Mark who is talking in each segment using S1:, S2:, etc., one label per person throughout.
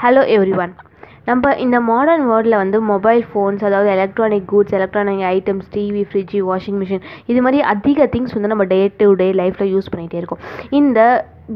S1: Hello every one நம்ம இந்த modern வேர்ல்டில் வந்து மொபைல் ஃபோன்ஸ் அதாவது electronic goods electronic items TV fridge washing machine இது மாதிரி அதிக திங்ஸ் வந்து நம்ம டே டு டே லைஃப்பில் யூஸ் பண்ணிகிட்டே இருக்கோம். இந்த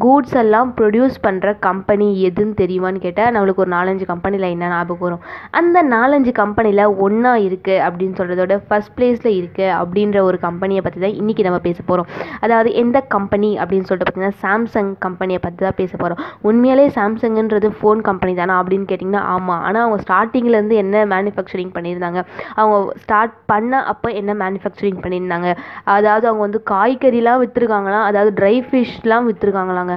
S1: கூட்ஸ் எல்லாம் ப்ரொடியூஸ் பண்ணுற கம்பெனி எதுன்னு தெரியுமான்னு கேட்டால் நம்மளுக்கு ஒரு நாலஞ்சு கம்பெனியில் என்ன ஞாபகம் வரும்? அந்த நாலஞ்சு கம்பெனியில் ஒன்றா இருக்குது அப்படின்னு சொல்கிறதோட ஃபஸ்ட் ப்ளேஸில் இருக்குது அப்படின்ற ஒரு கம்பெனியை பற்றி தான் இன்றைக்கி நம்ம பேச போகிறோம் அதாவது எந்த கம்பெனி அப்படின்னு சொல்லிட்டு பார்த்தீங்கன்னா சாம்சங் கம்பெனியை பற்றி தான் பேச போகிறோம் உண்மையிலே சாம்சங்குன்றது ஃபோன் கம்பெனி தானே அப்படின்னு கேட்டிங்கன்னா ஆமாம் ஆனால் அவங்க ஸ்டார்டிங்லேருந்து என்ன மேனுஃபேக்சரிங் பண்ணியிருந்தாங்க? அவங்க ஸ்டார்ட் பண்ண அப்போ என்ன மேனுஃபேக்சரிங் பண்ணியிருந்தாங்க? அதாவது அவங்க வந்து காய்கறிலாம் விற்றுருக்காங்களாம் அதாவது ட்ரை ஃபிஷ்லாம் விற்றுருக்காங்களாங்க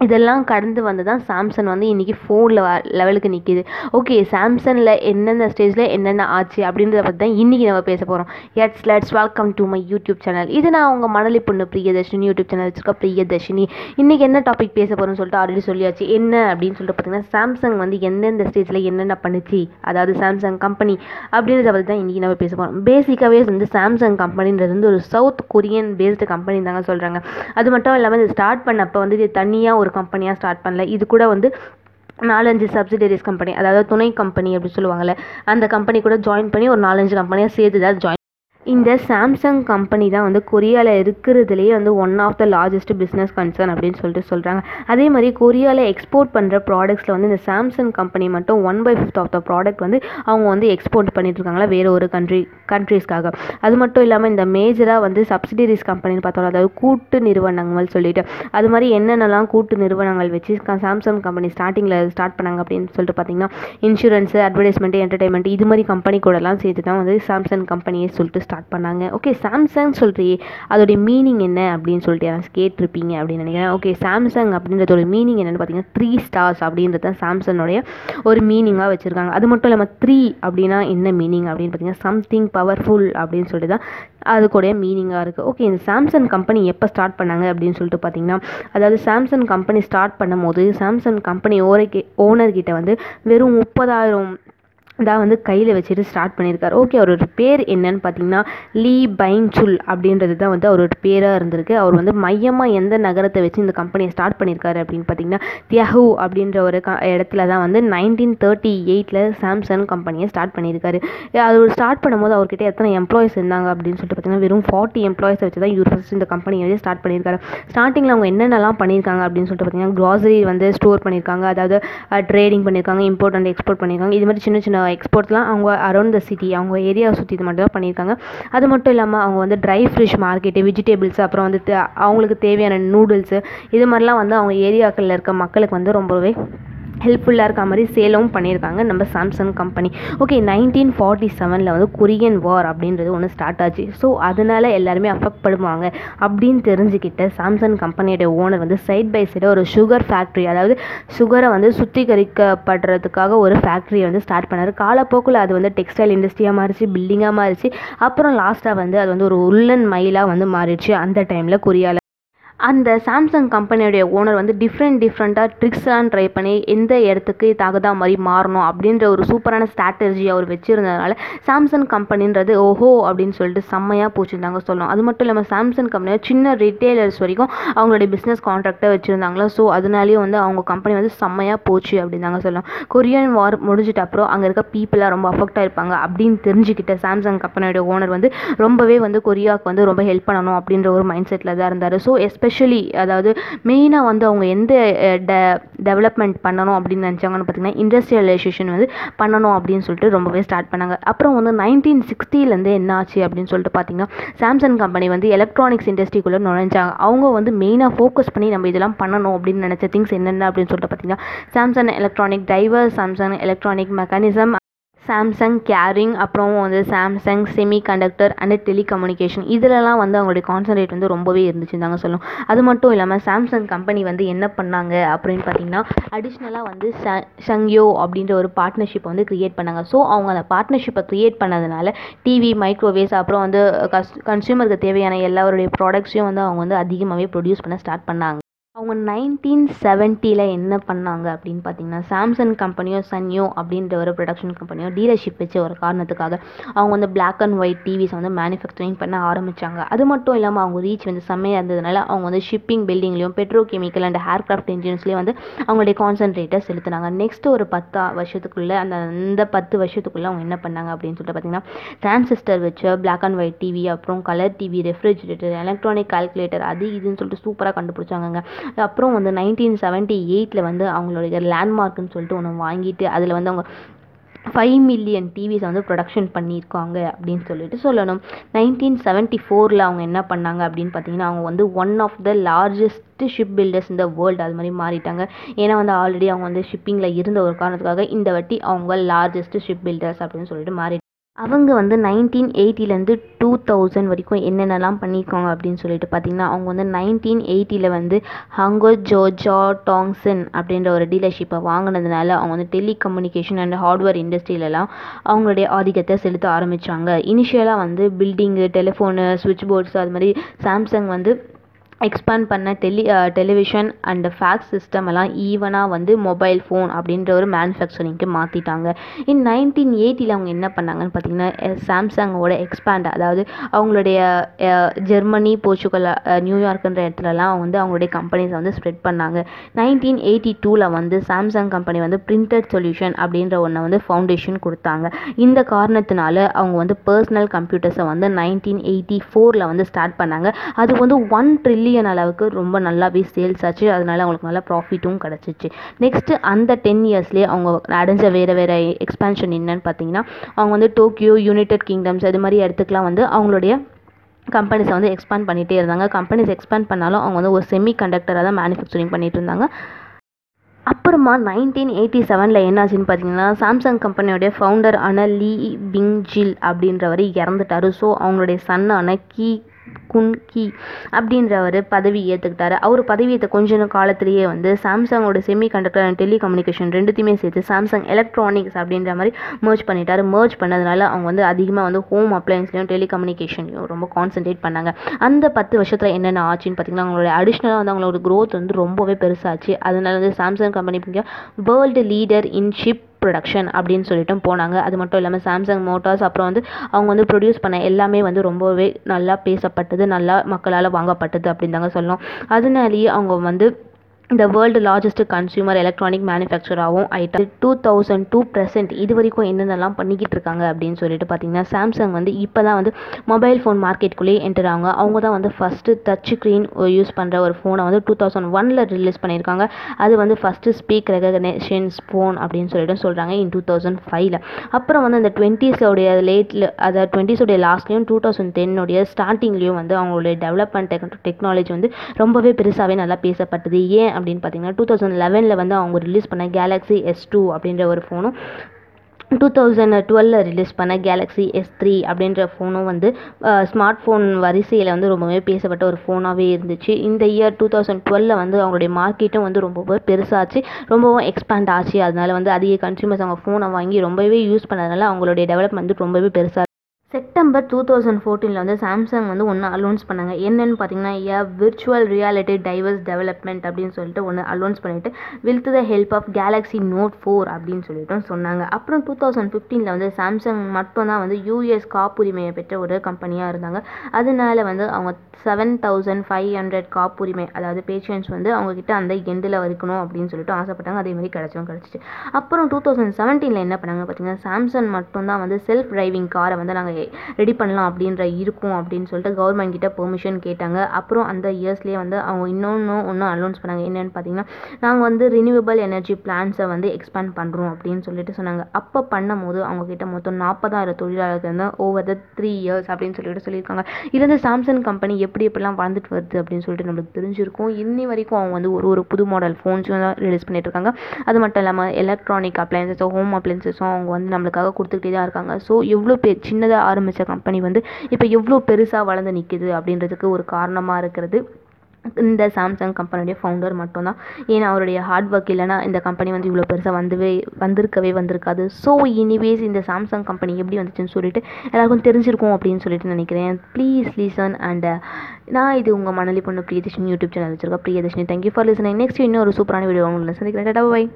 S1: இதெல்லாம் கடந்து வந்து தான் சாம்சங் வந்து இன்றைக்கி ஃபோனில் லெவலுக்கு நிற்கிது ஓகே சாம்சங்கில் என்னென்ன ஸ்டேஜில் என்னென்ன ஆச்சு அப்படின்றத பற்றி தான் இன்றைக்கி நம்ம பேச போகிறோம் எட்ஸ் let's welcome to my YouTube channel இது நான் உங்கள் மணலி பொண்ணு பிரியதர்ஷினி யூடியூப் சேனல் வச்சுருக்க பிரியதர்ஷினி. இன்றைக்கி என்ன டாபிக் பேச போகிறோம்னு சொல்லிட்டு ஆல்ரெடி சொல்லியாச்சு. என்ன அப்படின்னு சொல்லிட்டு பார்த்தீங்கன்னா சாம்சங் வந்து எந்தெந்த ஸ்டேஜில் என்னென்ன பண்ணுச்சு? அதாவது சாம்சங் கம்பெனி அப்படின்றத பற்றி தான் இன்றைக்கி நம்ம பேச போகிறோம் பேசிக்காகவே வந்து சாம்சங் கம்பெனின்றது வந்து ஒரு சவுத் கொரியன் பேஸ்டு கம்பெனி தாங்க சொல்கிறாங்க அது மட்டும் இல்லாமல் இது ஸ்டார்ட் பண்ணப்போ வந்து இது தனியாக ஒரு கம்பெனியாக ஸ்டார்ட் பண்ணல. இது கூட வந்து நாலஞ்சு சப்சிடரிஸ் கம்பெனி அதாவது துணை கம்பெனி அப்படின்னு சொல்லுவாங்கள்ல அந்த கம்பெனி கூட ஜாயின் பண்ணி ஒரு நாலஞ்சு கம்பெனியாக சேர்த்து தான் ஜாயின் இந்த சாம்சங் கம்பெனி தான் வந்து கொரியாவில் இருக்கிறதுலேயே வந்து one of the largest business concern அப்படின்னு சொல்லிட்டு சொல்கிறாங்க அதே மாதிரி கொரியாவில் எக்ஸ்போர்ட் பண்ணுற ப்ராடக்ட்ஸில் வந்து இந்த சாம்சங் கம்பெனி மட்டும் one by fifth of the product வந்து அவங்க வந்து எக்ஸ்போர்ட் பண்ணிட்டுருக்காங்களா வேறு ஒரு கண்ட்ரி கண்ட்ரீஸ்க்காக அது மட்டும் இல்லாமல் இந்த மேஜராக வந்து சப்சிடரிஸ் கம்பெனின்னு பார்த்தோம் அதாவது கூட்டு நிறுவனங்கள் சொல்லிட்டு அது மாதிரி என்னென்னலாம் கூட்டு நிறுவனங்கள் வச்சு சாம்சங் கம்பெனி ஸ்டார்டிங்கில் ஸ்டார்ட் பண்ணாங்க அப்படின்னு சொல்லிட்டு பார்த்தீங்கன்னா இன்சூரன்ஸு அட்வர்டைஸ்மெண்ட்டு என்டர்டைன்மெண்ட் இது மாதிரி கம்பெனி கூடலாம் சேர்த்து தான் வந்து சாம்சங் கம்பெனியை சொல்லிட்டு ஸ்டார்ட் ஸ்டார்ட் பண்ணாங்க. ஓகே சாம்சங் சொல்கிறியே அதோடைய மீனிங் என்ன அப்படின்னு சொல்லிட்டு யாராவது கேட்டிருப்பீங்க அப்படின்னு நினைக்கிறேன். ஓகே சாம்சங் அப்படின்றதோட மீனிங் என்னென்னு பார்த்தீங்கன்னா த்ரீ ஸ்டார்ஸ் அப்படின்றது தான் சாம்சங்கோடைய ஒரு மீனிங்காக வச்சுருக்காங்க. அது மட்டும் இல்லாமல் த்ரீ அப்படின்னா என்ன மீனிங் அப்படின்னு பார்த்தீங்கன்னா சம்திங் பவர்ஃபுல் அப்படின்னு சொல்லிட்டு தான் அதுக்குடைய மீனிங்காக இருக்குது ஓகே இந்த சாம்சங் கம்பெனி எப்போ ஸ்டார்ட் பண்ணாங்க அப்படின்னு சொல்லிட்டு பார்த்தீங்கன்னா அதாவது சாம்சங் கம்பெனி ஸ்டார்ட் பண்ணும்போது சாம்சங் கம்பெனி ஓரே ஓனர்கிட்ட வந்து வெறும் முப்பதாயிரம் தான் வந்து கையில் வச்சுட்டு ஸ்டார்ட் பண்ணியிருக்காரு. ஓகே அவரோட பேர் என்னன்னு பார்த்தீங்கன்னா லீ பைன் சுல் அப்படின்றது தான் வந்து அவரோட பேராக இருந்திருக்கு. அவர் வந்து மையமாக எந்த நகரத்தை வச்சு இந்த கம்பெனியை ஸ்டார்ட் பண்ணியிருக்காரு அப்படின்னு பார்த்தீங்கன்னா தியஹூ அப்படின்ற ஒரு க இடத்துல தான் வந்து நைன்டீன் தேர்ட்டி எயிட்டில் சாம்சங் கம்பெனியை ஸ்டார்ட் பண்ணியிருக்காரு. அது ஸ்டார்ட் பண்ணும்போது அவர்கிட்ட எத்தனை எம்ப்ளாயிஸ் இருந்தாங்க அப்படின்னு சொல்லிட்டு பார்த்தீங்கன்னா வெறும் ஃபார்ட்டி எம்ப்ளாயிஸை வச்சு தான் இவர் ஃபஸ்ட் இந்த கம்பெனியை வந்து ஸ்டார்ட் பண்ணியிருக்காரு. ஸ்டார்டிங்கில் அவங்க என்னென்னலாம் பண்ணியிருக்காங்க அப்படின்னு சொல்லிட்டு பார்த்தீங்கன்னா க்ராசரி வந்து ஸ்டோர் பண்ணியிருக்காங்க. அதாவது ட்ரேடிங் பண்ணியிருக்காங்க இம்போர்ட் அண்ட் எக்ஸ்போர்ட் பண்ணியிருக்காங்க. இது மாதிரி சின்ன சின்ன எக்ஸ்போர்ட்லாம் அவங்க அரௌண்ட் த சிட்டி அவங்க ஏரியாவை சுற்றி இது மட்டும் தான் பண்ணியிருக்காங்க. அது மட்டும் இல்லாமல் அவங்க வந்து ட்ரை ஃப்ரெஷ் மார்க்கெட்டு வெஜிடேபிள்ஸ் அப்புறம் வந்து அவங்களுக்கு தேவையான நூடுல்ஸு இது மாதிரிலாம் வந்து அவங்க ஏரியாக்களில் இருக்க மக்களுக்கு வந்து ரொம்பவே ஹெல்ப்ஃபுல்லாக இருக்க மாதிரி சேலும் பண்ணியிருக்காங்க நம்ம Samsung company okay nineteen forty செவனில் வந்து கொரியன் வார் அப்படின்றது ஒன்று ஸ்டார்ட் ஆச்சு. ஸோ அதனால் எல்லாருமே அஃபெக்ட் பண்ணுவாங்க அப்படின்னு தெரிஞ்சுக்கிட்ட சாம்சங் கம்பெனியோட ஓனர் வந்து சைட் பை சைடாக ஒரு சுகர் ஃபேக்ட்ரி அதாவது சுகரை வந்து சுத்திகரிக்கப்படுறதுக்காக ஒரு ஃபேக்ட்ரியை வந்து ஸ்டார்ட் பண்ணார். காலப்போக்கில் அது வந்து டெக்ஸ்டைல் இண்டஸ்ட்ரியாக மாறிச்சு பில்டிங்காக மாறிச்சு. அப்புறம் லாஸ்ட்டாக வந்து அது வந்து ஒரு உள்ளன் மயிலாக வந்து மாறிடுச்சு அந்த டைமில் கொரியாவில் அந்த சாம்சங் கம்பெனியோடைய ஓனர் வந்து டிஃப்ரெண்ட் டிஃப்ரெண்ட்டாக ட்ரிக்ஸ்லாம் ட்ரை பண்ணி எந்த இடத்துக்கு தகுதா மாதிரி மாறணும் அப்படின்ற ஒரு சூப்பரான ஸ்ட்ராட்டஜி அவர் வச்சுருந்ததுனால சாம்சங் கம்பெனின்றது ஓஹோ அப்படின்னு சொல்லிட்டு செம்மையாக போச்சுருந்தாங்க சொல்லணும். அது மட்டும் இல்லாமல் சாம்சங் கம்பெனியில் சின்ன ரிட்டைலர்ஸ் வரைக்கும் அவங்களுடைய பிஸ்னஸ் கான்ட்ராக்டாக வச்சுருந்தாங்களா? ஸோ அதனாலேயும் வந்து அவங்க கம்பெனி வந்து செம்மையாக போச்சு அப்படின்னு தாங்க சொல்லலாம் கொரியன் வார் முடிஞ்சிட்ட அப்புறம் அங்கே இருக்க பீப்புளாக ரொம்ப அஃபெக்ட் இருப்பாங்க அப்படின்னு தெரிஞ்சுக்கிட்ட சாம்சங் கம்பெனியோட ஓனர் வந்து ரொம்பவே வந்து கொரியாவுக்கு வந்து ரொம்ப ஹெல்ப் பண்ணணும் அப்படின்ற ஒரு மைண்ட் செட்டில் தான் இருந்தார். ஸோ எஸ்பெ எஸ்பெஷலி அதாவது மெயினாக வந்து அவங்க எந்த டெ டெவலப்மெண்ட் பண்ணணும் அப்படின்னு நினச்சாங்கன்னு பார்த்தீங்கன்னா இண்டஸ்ட்ரியலைசேஷன் வந்து பண்ணணும் அப்படின்னு சொல்லிட்டு ரொம்பவே ஸ்டார்ட் பண்ணாங்க. அப்புறம் வந்து நைன்டீன் சிக்ஸ்டிலேருந்து என்ன ஆச்சு அப்படின்னு சொல்லிட்டு பார்த்தீங்கன்னா சாம்சங் கம்பெனி வந்து எலக்ட்ரானிக்ஸ் இண்டஸ்ட்ரிக்குள்ளே நுழைஞ்சாங்க. அவங்க வந்து மெயினாக ஃபோக்கஸ் பண்ணி நம்ம இதெல்லாம் பண்ணணும் அப்படின்னு நினச்ச திங்ஸ் என்னென்ன அப்படின்னு சொல்லிட்டு பார்த்தீங்கன்னா Samsung electronic diver Samsung electronic mechanism Samsung caring அப்புறம் வந்து Samsung semiconductor and telecommunication இதிலலாம் வந்து அவங்களுடைய கான்சன்ட்ரேட் வந்து ரொம்பவே இருந்துச்சுன்னு தாங்க சொல்லணும் அது மட்டும் இல்லாமல் சாம்சங் கம்பெனி வந்து என்ன பண்ணாங்க அப்படின்னு பார்த்தீங்கன்னா அடிஷ்னலாக வந்து ஷங்யோ அப்படின்ற ஒரு பார்ட்னர்ஷிப்பை வந்து க்ரியேட் பண்ணாங்க. ஸோ அவங்க அந்த பார்ட்னர்ஷிப்பை க்ரியேட் பண்ணதுனால டிவி மைக்ரோவேவ்ஸ் அப்புறம் வந்து கஸ் கன்சியூமருக்கு தேவையான எல்லாருடைய ப்ராடக்ட்ஸையும் வந்து அவங்க வந்து அதிகமாகவே ப்ரொடியூஸ் பண்ண ஸ்டார்ட் பண்ணாங்க. அவங்க நைன்டீன் செவன்ட்டியில் என்ன பண்ணாங்க அப்படின்னு பார்த்தீங்கன்னா சாம்சங் கம்பெனியோ சன்யோ அப்படின்ற ஒரு ப்ரொடக்ஷன் கம்பெனியோ டீலர்ஷிப் வச்ச ஒரு காரணத்துக்காக அவங்க வந்து பிளாக் அண்ட் ஒயிட் டிவிஸ் வந்து மேனுஃபேக்சரிங் பண்ண ஆரம்பித்தாங்க அது மட்டும் இல்லாமல் அவங்க ரீச் வந்து செம்மையாக இருந்ததுனால அவங்க வந்து ஷிப்பிங் பில்டிங்லேயும் பெட்ரோ கெமிக்கல் அண்ட் ஏர்க்ராஃப்ட் இன்ஜின்ஸ்லேயும் வந்து அவங்களுடைய கான்சன்ட்ரேட்டை செலுத்தினாங்க. நெக்ஸ்ட் ஒரு பத்து வருஷத்துக்குள்ளே அந்த அந்த பத்து வருஷத்துக்குள்ளே அவங்க என்ன பண்ணாங்க அப்படின்னு சொல்லிட்டு பார்த்தீங்கன்னா டிரான்சிஸ்டர் வச்ச பிளாக் அண்ட் ஒயிட் டிவி அப்புறம் colour TV refrigerator electronic calculator அது இதுன்னு சொல்லிட்டு சூப்பராக கண்டுபிடிச்சாங்க அப்புறம் வந்து நைன்டீன் செவன்ட்டி எயிட்டில் வந்து அவங்களுடைய லேண்ட்மார்க்குன்னு சொல்லிட்டு ஒன்று வாங்கிட்டு அதில் வந்து அவங்க ஃபைவ் மில்லியன் டிவிஸை வந்து ப்ரொடக்ஷன் பண்ணியிருக்காங்க அப்படின்னு சொல்லிட்டு சொல்லணும். நைன்டீன் செவன்ட்டி ஃபோரில் அவங்க என்ன பண்ணாங்க அப்படின்னு பார்த்தீங்கன்னா அவங்க வந்து one of the largest ship builders இந்த வேர்ல்டு அது மாதிரி மாறிட்டாங்க. ஏன்னா வந்து ஆல்ரெடி அவங்க வந்து ஷிப்பிங்கில் இருந்த ஒரு காரணத்துக்காக இந்த வாட்டி அவங்க லார்ஜஸ்ட் ஷிப் பில்டர்ஸ் அப்படின்னு சொல்லிட்டு மாறி அவங்க வந்து நைன்டீன் எயிட்டிலேருந்து டூ தௌசண்ட் வரைக்கும் என்னென்னலாம் பண்ணியிருக்காங்க அப்படின்னு சொல்லிட்டு பார்த்தீங்கன்னா அவங்க வந்து நைன்டீன் எயிட்டியில் வந்து ஹங்கோ ஜோஜா டாங்ஸன் அப்படின்ற ஒரு டீலர்ஷிப்பை வாங்கினதுனால அவங்க வந்து டெலி கம்யூனிகேஷன் அண்ட் ஹார்ட்வேர் இண்டஸ்ட்ரியிலலாம் அவங்களுடைய ஆதிக்கத்தை செலுத்த ஆரம்பித்தாங்க இனிஷியலாக வந்து பில்டிங்கு டெலிஃபோனு சுவிட்ச் போர்ட்ஸ் அது மாதிரி சாம்சங் வந்து எக்ஸ்பேண்ட் பண்ண tele television and fax system எல்லாம் ஈவனாக வந்து மொபைல் ஃபோன் அப்படின்ற ஒரு மேனுஃபேக்சரிங்க்கு மாற்றிட்டாங்க இன் நைன்டீன் எயிட்டியில் அவங்க என்ன பண்ணாங்கன்னு பார்த்தீங்கன்னா சாம்சங்கோட எக்ஸ்பேண்ட் அதாவது அவங்களுடைய ஜெர்மனி போர்ச்சுகல் நியூயார்க்குன்ற இடத்துலலாம் அவங்க வந்து அவங்களுடைய கம்பெனிஸை வந்து ஸ்ப்ரெட் பண்ணாங்க. நைன்டீன் எயிட்டி டூவில் வந்து சாம்சங் கம்பெனி வந்து பிரிண்டட் சொல்யூஷன் அப்படின்ற ஒன்றை வந்து ஃபவுண்டேஷன் கொடுத்தாங்க. இந்த காரணத்தினால அவங்க வந்து பர்சனல் கம்ப்யூட்டர்ஸை வந்து நைன்டீன் எயிட்டி ஃபோரில் வந்து ஸ்டார்ட் பண்ணாங்க. அது வந்து ஒன் ட்ரில்லியன் அளவுக்கு ரொம்ப நல்லாவே சேல்ஸ் ஆச்சு. அதனால அவங்களுக்கு நல்ல ப்ராஃபிட்டும் கிடச்சிச்சு. நெக்ஸ்ட்டு அந்த டென் இயர்ஸ்லேயே அவங்க அடைஞ்ச வேறு வேறு எக்ஸ்பேன்ஷன் என்னன்னு பார்த்தீங்கன்னா அவங்க வந்து டோக்கியோ யுனைடெட் கிங்டம்ஸ் இது மாதிரி இடத்துக்குலாம் வந்து அவங்களுடைய கம்பெனிஸை வந்து எக்ஸ்பேண்ட் பண்ணிகிட்டே இருந்தாங்க. கம்பெனிஸ் எக்ஸ்பேண்ட் பண்ணாலும் அவங்க வந்து ஒரு செமி கண்டக்டராக தான் மேனுஃபேக்சரிங் பண்ணிட்டு இருந்தாங்க. அப்புறமா நைன்டீன் எயிட்டி செவனில் என்னாச்சுன்னு பார்த்தீங்கன்னா சாம்சங் கம்பெனியோடைய ஃபவுண்டர் ஆன லீ பிங் ஜில் அப்படின்றவர் இறந்துட்டார். ஸோ அவங்களுடைய சன்னான கீ குன்கி அப்படின்றவர் பதவி ஏற்றுக்கிட்டாரு அவர் பதவி ஏற்ற கொஞ்ச காலத்திலேயே வந்து சாம்சங்கோட செமி கண்டக்டர் அண்ட் டெலிகம்யூனிகேஷன் ரெண்டுத்தையுமே சேர்த்து சாம்சங் எலக்ட்ரானிக்ஸ் அப்படின்ற மாதிரி மர்ஜ் பண்ணிட்டாரு. மர்ஜ் பண்ணதுனால அவங்க வந்து அதிகமாக வந்து ஹோம் அப்ளையன்ஸ்லையும் டெலிகம்யூனிகேஷன்லையும் ரொம்ப கான்சென்ட்ரேட் பண்ணாங்க. அந்த பத்து வருஷத்தில் என்னென்ன ஆச்சுன்னு பார்த்தீங்கன்னா அவங்களோட அடிஷ்னலாக வந்து அவங்களோட க்ரோத் வந்து ரொம்பவே பெருசாச்சு. அதனால வந்து Samsung company world leader in ship production அப்படின்னு சொல்லிட்டு போனாங்க. அது மட்டும் இல்லாமல் சாம்சங் மோட்டார்ஸ் அப்புறம் வந்து அவங்க வந்து ப்ரொடியூஸ் பண்ண எல்லாமே வந்து ரொம்பவே நல்லா பேசப்பட்டது நல்லா மக்களால் வாங்கப்பட்டது அப்படின்னு தாங்க சொல்லணும். அதனாலேயே அவங்க வந்து இந்த வேர்ல்டு லார்ஜஸ்ட் கன்சியூமர் எலக்ட்ரானிக் மேனுஃபேக்சராகவும் ஆயிட்டா. டூ தௌசண்ட் டூ ப்ரெசென்ட் இது வரைக்கும் என்னென்னலாம் பண்ணிக்கிட்டு இருக்காங்க அப்படின்னு சொல்லிட்டு பார்த்தீங்கன்னா சாம்சங் வந்து இப்போ தான் வந்து மொபைல் ஃபோன் மார்க்கெட்டுக்குள்ளேயே என்டர் ஆகும் அவங்க தான் வந்து ஃபஸ்ட்டு டச் ஸ்க்ரீன் யூஸ் பண்ணுற ஒரு ஃபோனை வந்து டூ தௌசண்ட் ஒனில் ரிலீஸ் பண்ணியிருக்காங்க. அது வந்து ஃபஸ்ட்டு ஸ்பீக் ரெகக்னேஷன்ஸ் ஃபோன் அப்படின்னு சொல்லிட்டு சொல்கிறாங்க இன் டூ தௌசண்ட் ஃபைவ்ல அப்புறம் வந்து அந்த டுவெண்ட்டீஸோடைய லேட்டில் அதாவது டுவெண்ட்டீஸோடைய லாஸ்ட்லேயும் டூ தௌசண்ட் டென்னுடைய ஸ்டார்டிங்லேயும் வந்து அவங்களுடைய டெவலப்மெண்ட் டெக்னாலஜி வந்து ரொம்பவே பெருசாகவே நல்லா பேசப்பட்டது. ஏன் அப்படின்னு பார்த்தீங்கன்னா டூ தௌசண்ட் லெவனில் வந்து அவங்க ரிலீஸ் பண்ண கேலக்ஸி எஸ் டூ அப்படின்ற ஒரு ஃபோனும் டூ தௌசண்ட் டுவெலில் ரிலீஸ் பண்ண கேலக்ஸி எஸ் த்ரீ அப்படின்ற ஃபோனும் வந்து ஸ்மார்ட் ஃபோன் வரிசையில் வந்து ரொம்பவே பேசப்பட்ட ஒரு ஃபோனாகவே இருந்துச்சு. இந்த இயர் டூ தௌசண்ட் டுவெலில் வந்து அவங்களுடைய மார்க்கெட்டும் வந்து ரொம்பவே பெருசாச்சு ரொம்பவும் எக்ஸ்பேண்ட் ஆச்சு. அதனால வந்து அதிக கன்சியூமர்ஸ் அவங்க ஃபோனை வாங்கி ரொம்பவே யூஸ் பண்ணதுனால அவங்களுடைய டெவலப்மெண்ட் வந்து ரொம்பவே பெருசாக செப்டம்பர் டூ தௌசண்ட் ஃபோர்டீனில் வந்து சாம்சங் வந்து ஒன்று அலோன்ஸ் பண்ணாங்க. என்னென்னு பார்த்தீங்கன்னா a virtual reality divers development அப்படின்னு சொல்லிட்டு ஒன்று அலோன்ஸ் பண்ணிவிட்டு with the help of Galaxy Note four அப்படின்னு சொல்லிட்டு சொன்னாங்க. அப்புறம் டூ தௌசண்ட் ஃபிஃப்டீனில் வந்து சாம்சங் மட்டும்தான் வந்து யூஎஸ் காப்புரிமையை பெற்ற ஒரு கம்பெனியாக இருந்தாங்க. அதனால வந்து அவங்க செவன் தௌசண்ட் ஃபைவ் ஹண்ட்ரட் காப்புரிமை அதாவது பேஷண்ட்ஸ் வந்து அவங்கக்கிட்ட அந்த எண்டில் இருக்கணும் அப்படின்னு சொல்லிட்டு ஆசைப்பட்டாங்க. அதே மாதிரி கிடச்சும் கிடச்சிச்சு. அப்புறம் டூ தௌசண்ட் செவன்டீனில் என்ன பண்ணாங்க பார்த்தீங்கன்னா சாம்சங் மட்டும்தான் வந்து செல்ஃப் டிரைவிங் காரை வந்து நாங்கள் ரெடி பண்ணலாம் அப்படின்ற இருக்கும் அப்படின்னு சொல்லிட்டு கவர்மெண்ட் கிட்ட பெர்மிஷன் கேட்டாங்க. அப்புறம் அந்த இயர்ஸ்லேயே வந்து அவங்க இன்னொன்று ஒன்று அனௌன்ஸ் பண்ணாங்க. என்னென்னு பார்த்தீங்கன்னா நாங்கள் வந்து ரினியூவபிள் எனர்ஜி பிளான்ஸை வந்து எக்ஸ்பேண்ட் பண்ணுறோம் அப்படின்னு சொல்லிட்டு சொன்னாங்க. அப்போ பண்ணும் போது அவங்க கிட்ட மொத்தம் நாற்பதாயிரம் தொழிலாளர்கள் வந்து ஓவர் த த்ரீ இயர்ஸ் அப்படின்னு சொல்லிட்டு சொல்லியிருக்காங்க. இது வந்து சாம்சங் கம்பெனி எப்படி எப்படிலாம் வளர்ந்துட்டு வருது அப்படின்னு சொல்லிட்டு நம்மளுக்கு தெரிஞ்சிருக்கும். இன்னி வரைக்கும் அவங்க வந்து ஒரு ஒரு புது மாடல் ஃபோன்ஸும் தான் ரிலீஸ் பண்ணிட்டு இருக்காங்க. அது மட்டும் இல்லாமல் எலக்ட்ரானிக் அப்ளையன்சஸும் ஹோம் அப்ளையன்சஸும் அவங்க வந்து நம்மளுக்காக கொடுத்துக்கிட்டே தான் இருக்காங்க. ஸோ எவ்வளோ பேர் சின்னதாக ஆரம்பித்த கம்பெனி வந்து இப்போ எவ்வளோ பெருசாக வளர்ந்து நிற்கிது அப்படின்றதுக்கு ஒரு காரணமாக இருக்கிறது. இந்த சாம்சங் கம்பெனியுடைய ஃபவுண்டர் மட்டும்தான். ஏன்னா அவருடைய ஹார்ட் ஒர்க் இல்லைனா இந்த கம்பெனி வந்து இவ்வளோ பெருசாக வந்துவே வந்திருக்கவே வந்திருக்காது. ஸோ இனிவேஸ் இந்த சாம்சங் கம்பெனி எப்படி வந்துச்சுன்னு சொல்லிட்டு எல்லாருக்கும் தெரிஞ்சிருக்கும் அப்படின்னு சொல்லிட்டு நினைக்கிறேன். ப்ளீஸ் லீசன் அண்ட் நான் இது உங்கள் மணலி பொண்ணு பிரியதர்ஷினி யூடியூப் சேனல் வச்சிருக்கேன். Priyadarshini thank you for listening next இன்னும் ஒரு சூப்பரான வீடியோ உங்களை சந்திக்கிறேன். Tata bye